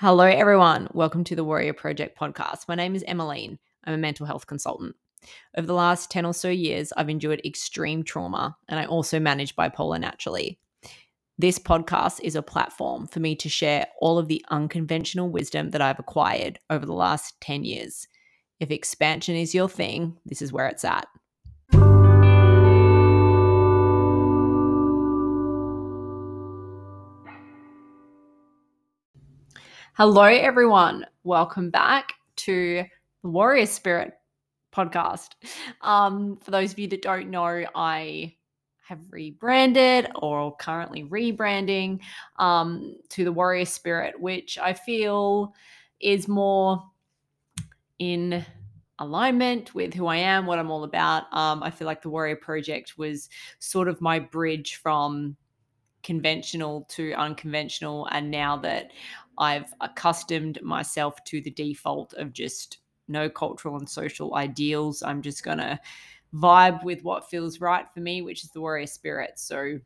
Hello, everyone. Welcome to the Warrior Project podcast. My name is Emmalene. I'm a mental health consultant. Over the last 10 or so years, I've endured extreme trauma and I also manage bipolar naturally. This podcast is a platform for me to share all of the unconventional wisdom that I've acquired over the last 10 years. If expansion is your thing, this is where it's at. Hello, everyone. Welcome back to the Warrior Spirit podcast. Um, for those of you that don't know, I have rebranded or currently rebranding um, to the Warrior Spirit, which I feel is more in alignment with who I am, what I'm all about. Um, I feel like the Warrior Project was sort of my bridge from conventional to unconventional. And now that I've accustomed myself to the default of just no cultural and social ideals. I'm just going to vibe with what feels right for me, which is the warrior spirit. So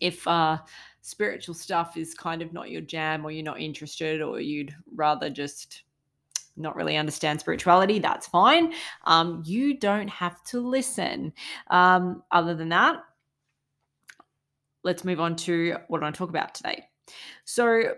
if uh, spiritual stuff is kind of not your jam or you're not interested or you'd rather just not really understand spirituality, that's fine. Um, you don't have to listen. Um, other than that, let's move on to what I want to talk about today. So,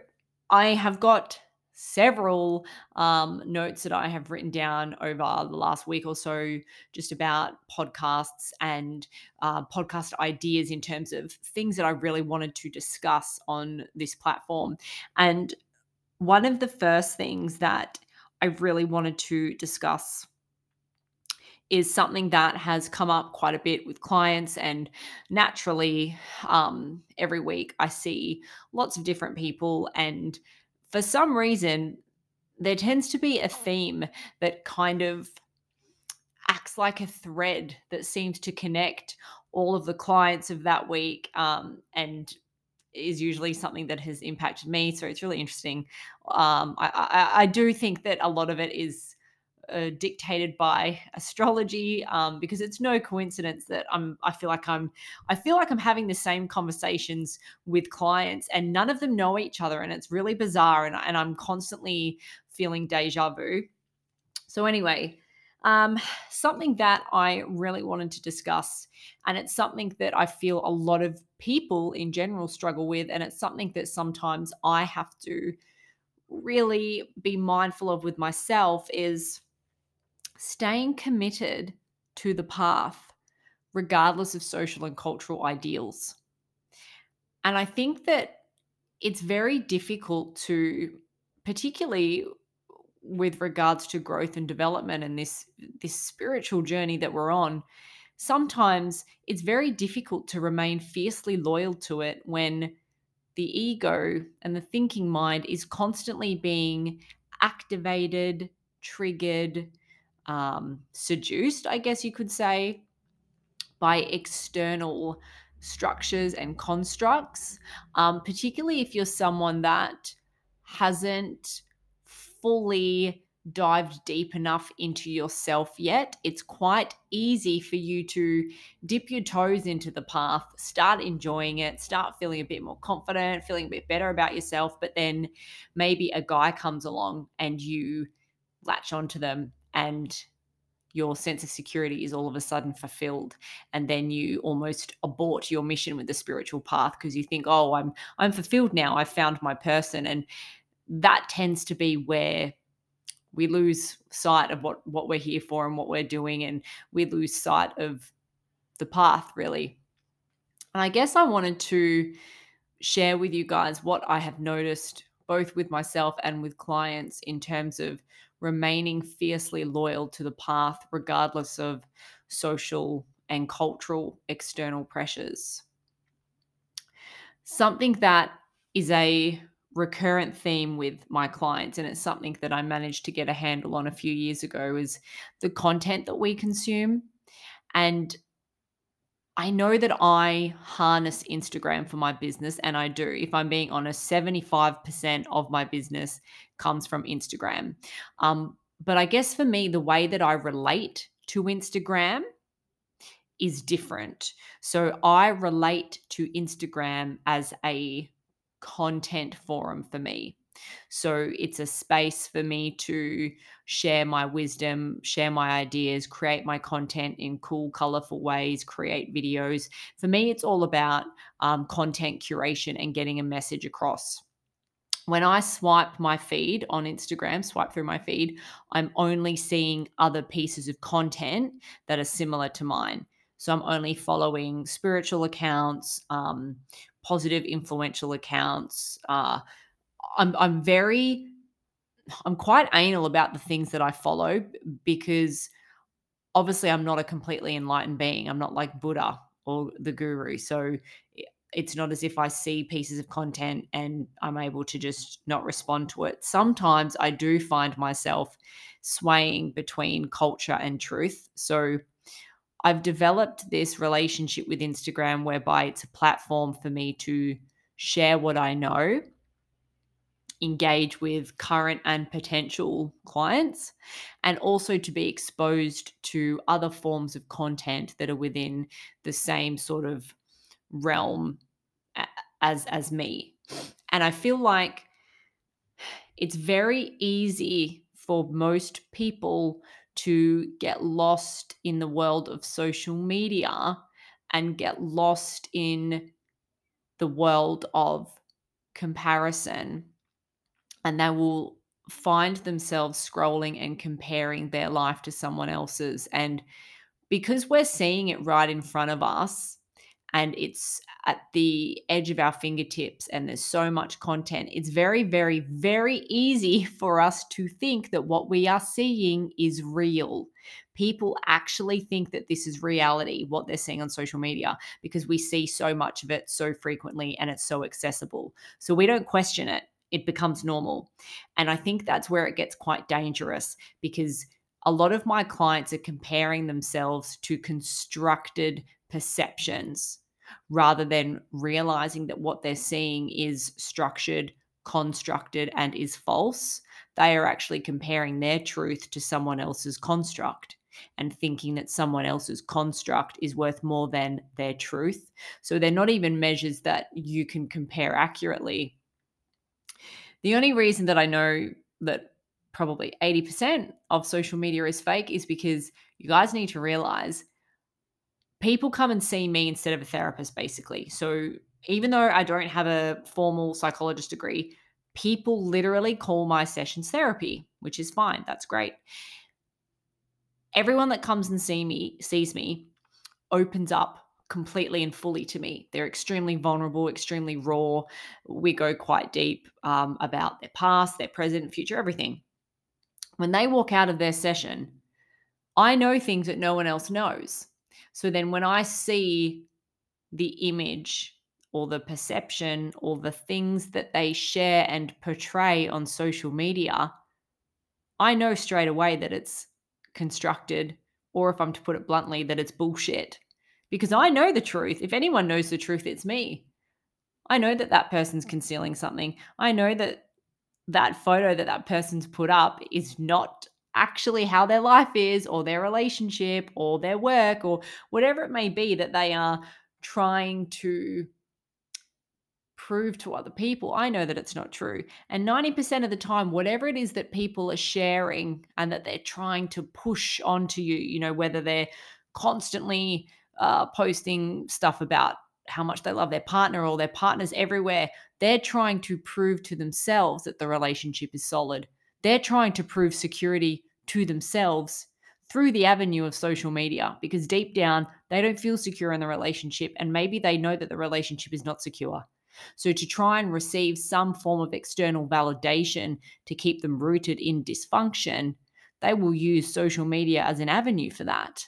I have got several um, notes that I have written down over the last week or so, just about podcasts and uh, podcast ideas in terms of things that I really wanted to discuss on this platform. And one of the first things that I really wanted to discuss is something that has come up quite a bit with clients. And naturally, um, every week I see lots of different people. And for some reason, there tends to be a theme that kind of acts like a thread that seems to connect all of the clients of that week um, and is usually something that has impacted me. So it's really interesting. Um, I, I, I do think that a lot of it is uh, dictated by astrology um, because it's no coincidence that I'm I feel like I'm I feel like I'm having the same conversations with clients and none of them know each other and it's really bizarre and, and I'm constantly feeling deja vu. So anyway, um, something that I really wanted to discuss, and it's something that I feel a lot of people in general struggle with, and it's something that sometimes I have to really be mindful of with myself is staying committed to the path, regardless of social and cultural ideals. And I think that it's very difficult to, particularly with regards to growth and development and this this spiritual journey that we're on sometimes it's very difficult to remain fiercely loyal to it when the ego and the thinking mind is constantly being activated triggered um, seduced, I guess you could say, by external structures and constructs, um, particularly if you're someone that hasn't fully dived deep enough into yourself yet, it's quite easy for you to dip your toes into the path, start enjoying it, start feeling a bit more confident, feeling a bit better about yourself. But then maybe a guy comes along and you latch onto them and your sense of security is all of a sudden fulfilled and then you almost abort your mission with the spiritual path because you think oh i'm i'm fulfilled now. I've found my person. And that tends to be where we lose sight of what what we're here for and what we're doing and we lose sight of the path really. And i guess i wanted to share with you guys what i have noticed both with myself and with clients in terms of remaining fiercely loyal to the path, regardless of social and cultural external pressures. Something that is a recurrent theme with my clients, and it's something that I managed to get a handle on a few years ago, is the content that we consume. And I know that I harness Instagram for my business, and I do. If I'm being honest, 75% of my business comes from Instagram. Um, but I guess for me, the way that I relate to Instagram is different. So I relate to Instagram as a content forum for me. So it's a space for me to share my wisdom, share my ideas, create my content in cool, colorful ways, create videos. For me, it's all about um, content curation and getting a message across. When I swipe my feed on Instagram, swipe through my feed, I'm only seeing other pieces of content that are similar to mine. So I'm only following spiritual accounts, um, positive, influential accounts. Uh, I'm I'm very I'm quite anal about the things that I follow because obviously I'm not a completely enlightened being. I'm not like Buddha or the guru. So it's not as if I see pieces of content and I'm able to just not respond to it. Sometimes I do find myself swaying between culture and truth. So I've developed this relationship with Instagram whereby it's a platform for me to share what I know engage with current and potential clients, and also to be exposed to other forms of content that are within the same sort of realm as as me. And I feel like it's very easy for most people to get lost in the world of social media and get lost in the world of comparison and they will find themselves scrolling and comparing their life to someone else's. And because we're seeing it right in front of us and it's at the edge of our fingertips and there's so much content, it's very, very, very easy for us to think that what we are seeing is real. People actually think that this is reality, what they're seeing on social media, because we see so much of it so frequently and it's so accessible. So we don't question it it becomes normal. And I think that's where it gets quite dangerous because a lot of my clients are comparing themselves to constructed perceptions rather than realizing that what they're seeing is structured, constructed, and is false. They are actually comparing their truth to someone else's construct and thinking that someone else's construct is worth more than their truth. So they're not even measures that you can compare accurately the only reason that I know that probably 80% of social media is fake is because you guys need to realize people come and see me instead of a therapist, basically. So even though I don't have a formal psychologist degree, people literally call my sessions therapy, which is fine. That's great. Everyone that comes and see me sees me opens up completely and fully to me. They're extremely vulnerable, extremely raw. We go quite deep um, about their past, their present, future, everything. When they walk out of their session, I know things that no one else knows. So then when I see the image or the perception or the things that they share and portray on social media, I know straight away that it's constructed, or if I'm to put it bluntly, that it's bullshit because I know the truth. If anyone knows the truth, it's me. I know that that person's mm. concealing something. I know that that photo that that person's put up is not actually how their life is or their relationship or their work or whatever it may be that they are trying to prove to other people. I know that it's not true. And 90% of the time, whatever it is that people are sharing and that they're trying to push onto you, you know, whether they're constantly uh, posting stuff about how much they love their partner or their partners everywhere. They're trying to prove to themselves that the relationship is solid. They're trying to prove security to themselves through the avenue of social media because deep down they don't feel secure in the relationship and maybe they know that the relationship is not secure. So, to try and receive some form of external validation to keep them rooted in dysfunction, they will use social media as an avenue for that.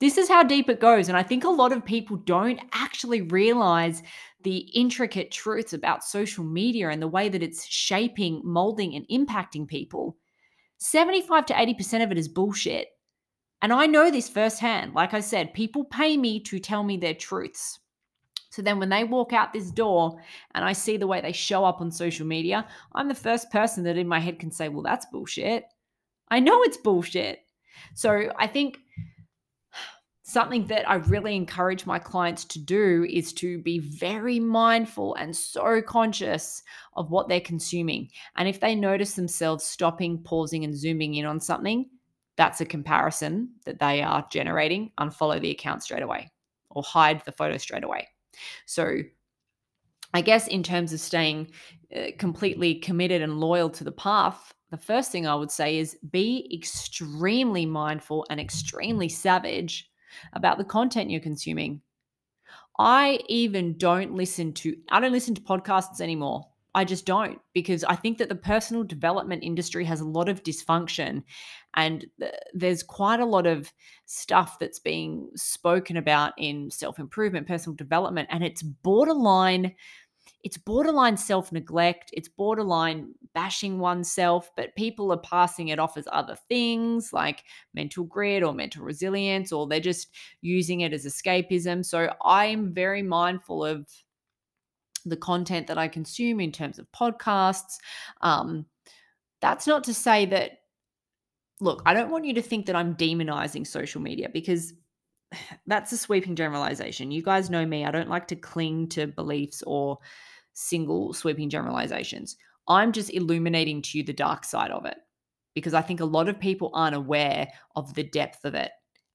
This is how deep it goes. And I think a lot of people don't actually realize the intricate truths about social media and the way that it's shaping, molding, and impacting people. 75 to 80% of it is bullshit. And I know this firsthand. Like I said, people pay me to tell me their truths. So then when they walk out this door and I see the way they show up on social media, I'm the first person that in my head can say, well, that's bullshit. I know it's bullshit. So I think something that I really encourage my clients to do is to be very mindful and so conscious of what they're consuming. And if they notice themselves stopping, pausing, and zooming in on something, that's a comparison that they are generating. Unfollow the account straight away or hide the photo straight away. So, I guess in terms of staying uh, completely committed and loyal to the path, the first thing I would say is be extremely mindful and extremely savage about the content you're consuming. I even don't listen to I don't listen to podcasts anymore. I just don't because I think that the personal development industry has a lot of dysfunction and th- there's quite a lot of stuff that's being spoken about in self-improvement, personal development and it's borderline it's borderline self neglect, it's borderline bashing oneself, but people are passing it off as other things like mental grit or mental resilience, or they're just using it as escapism. So I'm very mindful of the content that I consume in terms of podcasts. Um, that's not to say that, look, I don't want you to think that I'm demonizing social media because that's a sweeping generalization. You guys know me. I don't like to cling to beliefs or single sweeping generalizations. I'm just illuminating to you the dark side of it because I think a lot of people aren't aware of the depth of it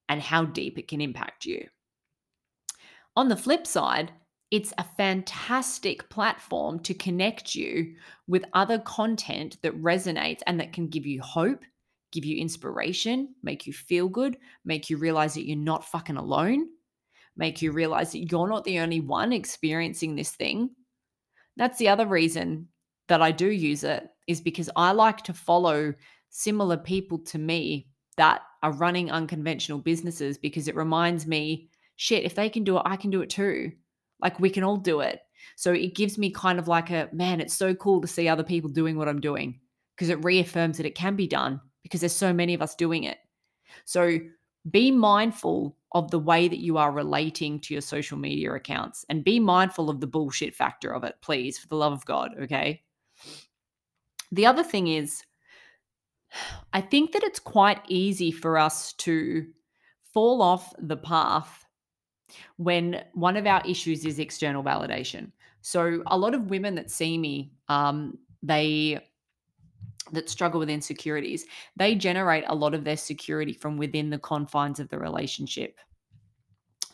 and how deep it can impact you. On the flip side, it's a fantastic platform to connect you with other content that resonates and that can give you hope, give you inspiration, make you feel good, make you realize that you're not fucking alone, make you realize that you're not the only one experiencing this thing. That's the other reason that I do use it is because I like to follow similar people to me that are running unconventional businesses because it reminds me, shit, if they can do it, I can do it too. Like we can all do it. So it gives me kind of like a man, it's so cool to see other people doing what I'm doing because it reaffirms that it can be done because there's so many of us doing it. So be mindful of the way that you are relating to your social media accounts and be mindful of the bullshit factor of it, please, for the love of God, okay? The other thing is, I think that it's quite easy for us to fall off the path when one of our issues is external validation. So a lot of women that see me, um, they that struggle with insecurities, they generate a lot of their security from within the confines of the relationship.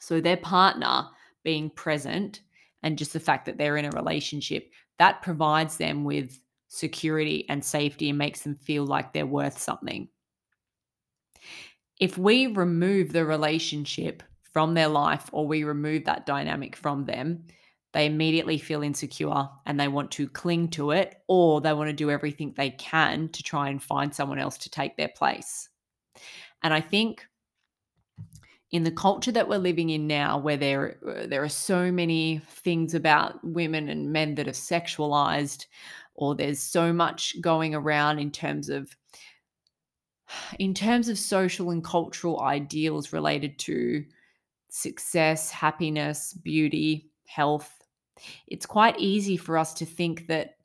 So their partner being present and just the fact that they're in a relationship, that provides them with security and safety and makes them feel like they're worth something. If we remove the relationship from their life or we remove that dynamic from them, they immediately feel insecure and they want to cling to it or they want to do everything they can to try and find someone else to take their place. And I think in the culture that we're living in now where there uh, there are so many things about women and men that are sexualized or there's so much going around in terms of in terms of social and cultural ideals related to success, happiness, beauty, health, it's quite easy for us to think that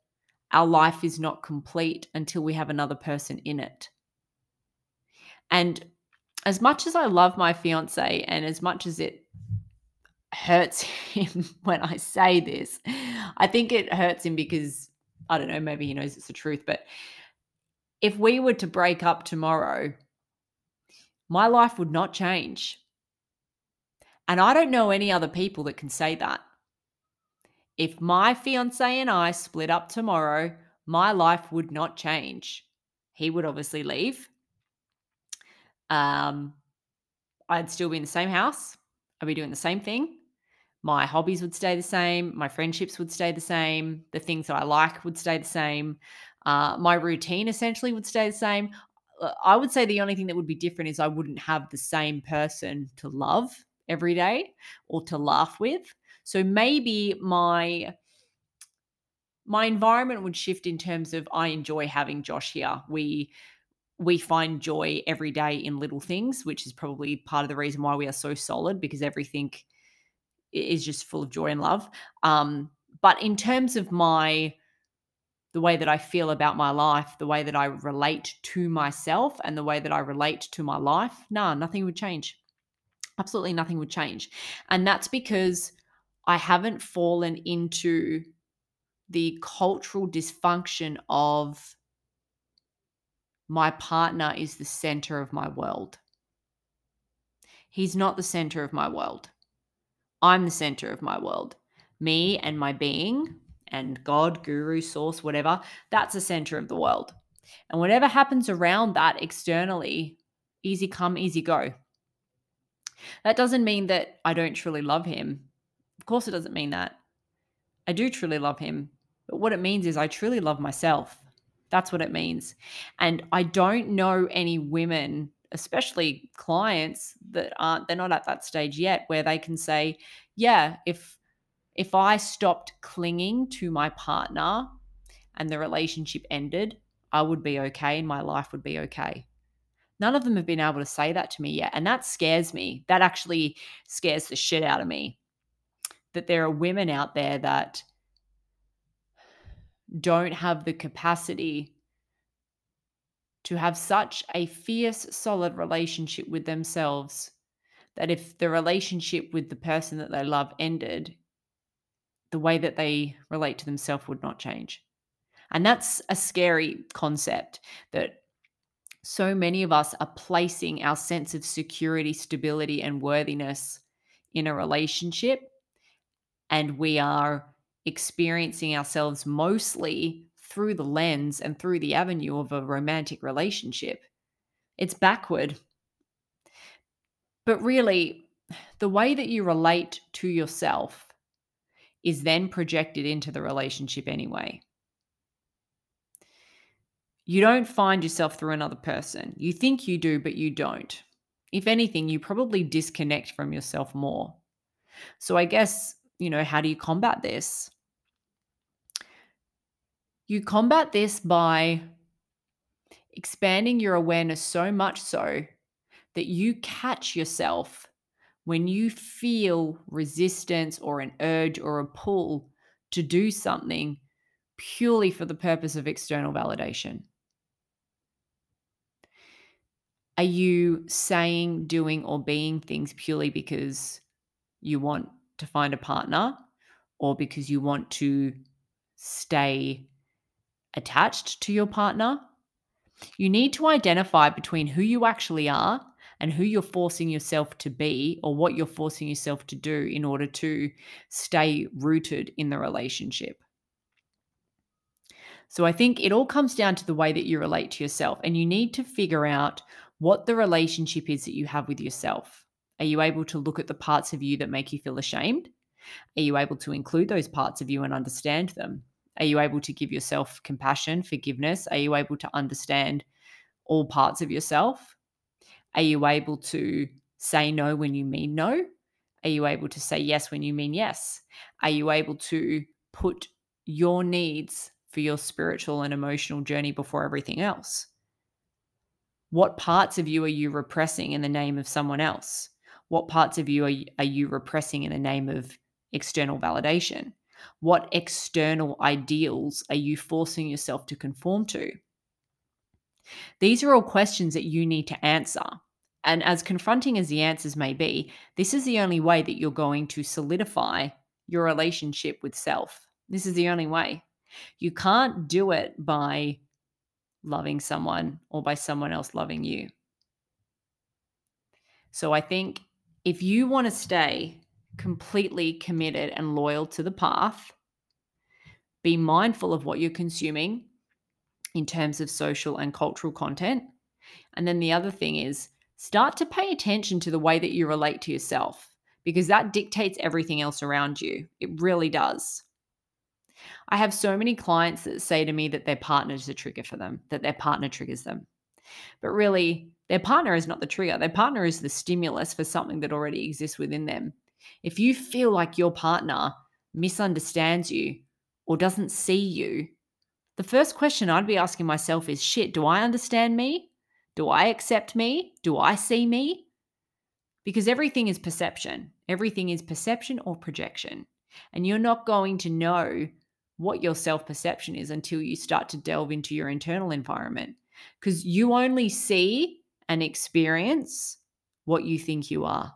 our life is not complete until we have another person in it. And as much as I love my fiance and as much as it hurts him when I say this, I think it hurts him because I don't know, maybe he knows it's the truth, but if we were to break up tomorrow, my life would not change. And I don't know any other people that can say that. If my fiance and I split up tomorrow, my life would not change. He would obviously leave. Um, I'd still be in the same house. I'd be doing the same thing. My hobbies would stay the same. My friendships would stay the same. The things that I like would stay the same. Uh, my routine essentially would stay the same. Uh, I would say the only thing that would be different is I wouldn't have the same person to love every day or to laugh with. So maybe my my environment would shift in terms of I enjoy having Josh here. We we find joy every day in little things, which is probably part of the reason why we are so solid because everything is just full of joy and love. Um, but in terms of my the way that I feel about my life, the way that I relate to myself, and the way that I relate to my life, nah, nothing would change. Absolutely nothing would change. And that's because I haven't fallen into the cultural dysfunction of my partner is the center of my world. He's not the center of my world. I'm the center of my world. Me and my being and God, guru, source, whatever, that's the center of the world. And whatever happens around that externally, easy come, easy go. That doesn't mean that I don't truly love him. Of course, it doesn't mean that. I do truly love him. But what it means is I truly love myself. That's what it means. And I don't know any women, especially clients that aren't they're not at that stage yet where they can say, yeah, if if I stopped clinging to my partner and the relationship ended, I would be okay and my life would be okay. None of them have been able to say that to me yet. And that scares me. That actually scares the shit out of me. That there are women out there that don't have the capacity to have such a fierce, solid relationship with themselves that if the relationship with the person that they love ended, the way that they relate to themselves would not change. And that's a scary concept that so many of us are placing our sense of security, stability, and worthiness in a relationship. And we are experiencing ourselves mostly through the lens and through the avenue of a romantic relationship. It's backward. But really, the way that you relate to yourself is then projected into the relationship anyway. You don't find yourself through another person. You think you do, but you don't. If anything, you probably disconnect from yourself more. So, I guess, you know, how do you combat this? You combat this by expanding your awareness so much so that you catch yourself when you feel resistance or an urge or a pull to do something purely for the purpose of external validation. Are you saying, doing, or being things purely because you want to find a partner or because you want to stay attached to your partner, you need to identify between who you actually are and who you're forcing yourself to be or what you're forcing yourself to do in order to stay rooted in the relationship. So I think it all comes down to the way that you relate to yourself, and you need to figure out what the relationship is that you have with yourself. Are you able to look at the parts of you that make you feel ashamed? Are you able to include those parts of you and understand them? Are you able to give yourself compassion, forgiveness? Are you able to understand all parts of yourself? Are you able to say no when you mean no? Are you able to say yes when you mean yes? Are you able to put your needs for your spiritual and emotional journey before everything else? What parts of you are you repressing in the name of someone else? What parts of you are, are you repressing in the name of external validation? What external ideals are you forcing yourself to conform to? These are all questions that you need to answer. And as confronting as the answers may be, this is the only way that you're going to solidify your relationship with self. This is the only way. You can't do it by loving someone or by someone else loving you. So I think if you want to stay completely committed and loyal to the path. Be mindful of what you're consuming in terms of social and cultural content. And then the other thing is start to pay attention to the way that you relate to yourself because that dictates everything else around you. It really does. I have so many clients that say to me that their partner is a trigger for them, that their partner triggers them. But really, their partner is not the trigger. Their partner is the stimulus for something that already exists within them. If you feel like your partner misunderstands you or doesn't see you, the first question I'd be asking myself is shit, do I understand me? Do I accept me? Do I see me? Because everything is perception. Everything is perception or projection. And you're not going to know what your self perception is until you start to delve into your internal environment. Because you only see and experience what you think you are.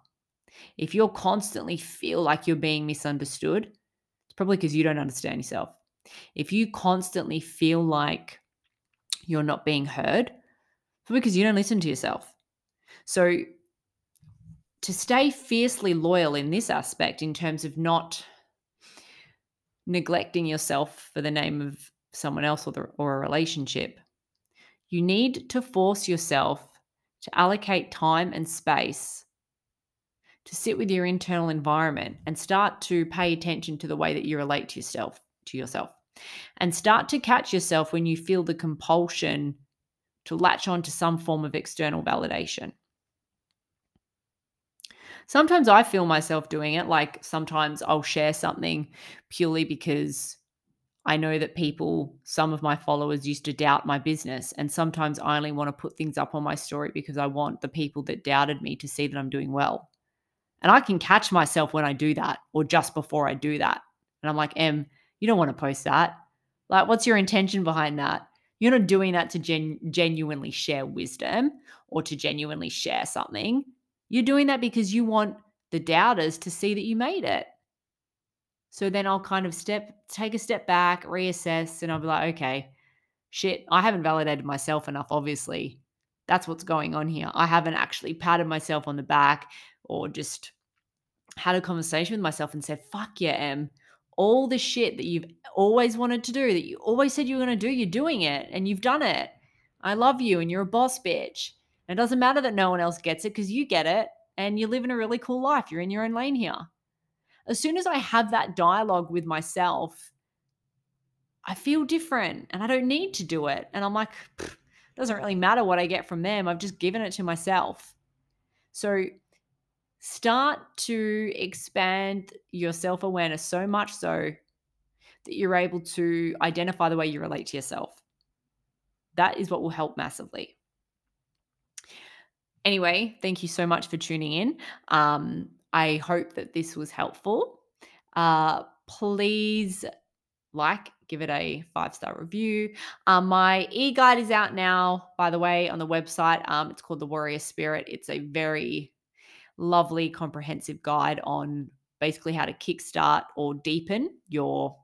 If you're constantly feel like you're being misunderstood, it's probably because you don't understand yourself. If you constantly feel like you're not being heard, it's probably because you don't listen to yourself. So to stay fiercely loyal in this aspect, in terms of not neglecting yourself for the name of someone else or, the, or a relationship, you need to force yourself to allocate time and space to sit with your internal environment and start to pay attention to the way that you relate to yourself to yourself and start to catch yourself when you feel the compulsion to latch on to some form of external validation Sometimes I feel myself doing it. Like sometimes I'll share something purely because I know that people, some of my followers used to doubt my business. And sometimes I only want to put things up on my story because I want the people that doubted me to see that I'm doing well. And I can catch myself when I do that or just before I do that. And I'm like, Emm, you don't want to post that. Like, what's your intention behind that? You're not doing that to gen- genuinely share wisdom or to genuinely share something. You're doing that because you want the doubters to see that you made it. So then I'll kind of step, take a step back, reassess, and I'll be like, okay, shit, I haven't validated myself enough, obviously. That's what's going on here. I haven't actually patted myself on the back or just had a conversation with myself and said, fuck yeah, Emm. All the shit that you've always wanted to do, that you always said you were going to do, you're doing it and you've done it. I love you and you're a boss bitch. And it doesn't matter that no one else gets it because you get it and you live in a really cool life. You're in your own lane here. As soon as I have that dialogue with myself, I feel different and I don't need to do it. And I'm like, doesn't really matter what I get from them. I've just given it to myself. So start to expand your self awareness so much so that you're able to identify the way you relate to yourself. That is what will help massively. Anyway, thank you so much for tuning in. Um, I hope that this was helpful. Uh, please like, give it a five star review. Um, my e guide is out now, by the way, on the website. Um, it's called The Warrior Spirit. It's a very lovely, comprehensive guide on basically how to kickstart or deepen your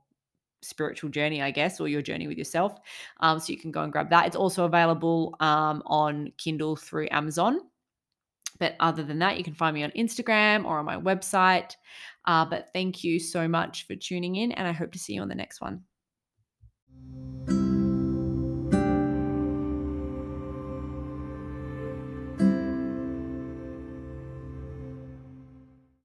spiritual journey, I guess, or your journey with yourself. Um, so you can go and grab that. It's also available um, on Kindle through Amazon. But other than that, you can find me on Instagram or on my website. Uh, but thank you so much for tuning in, and I hope to see you on the next one.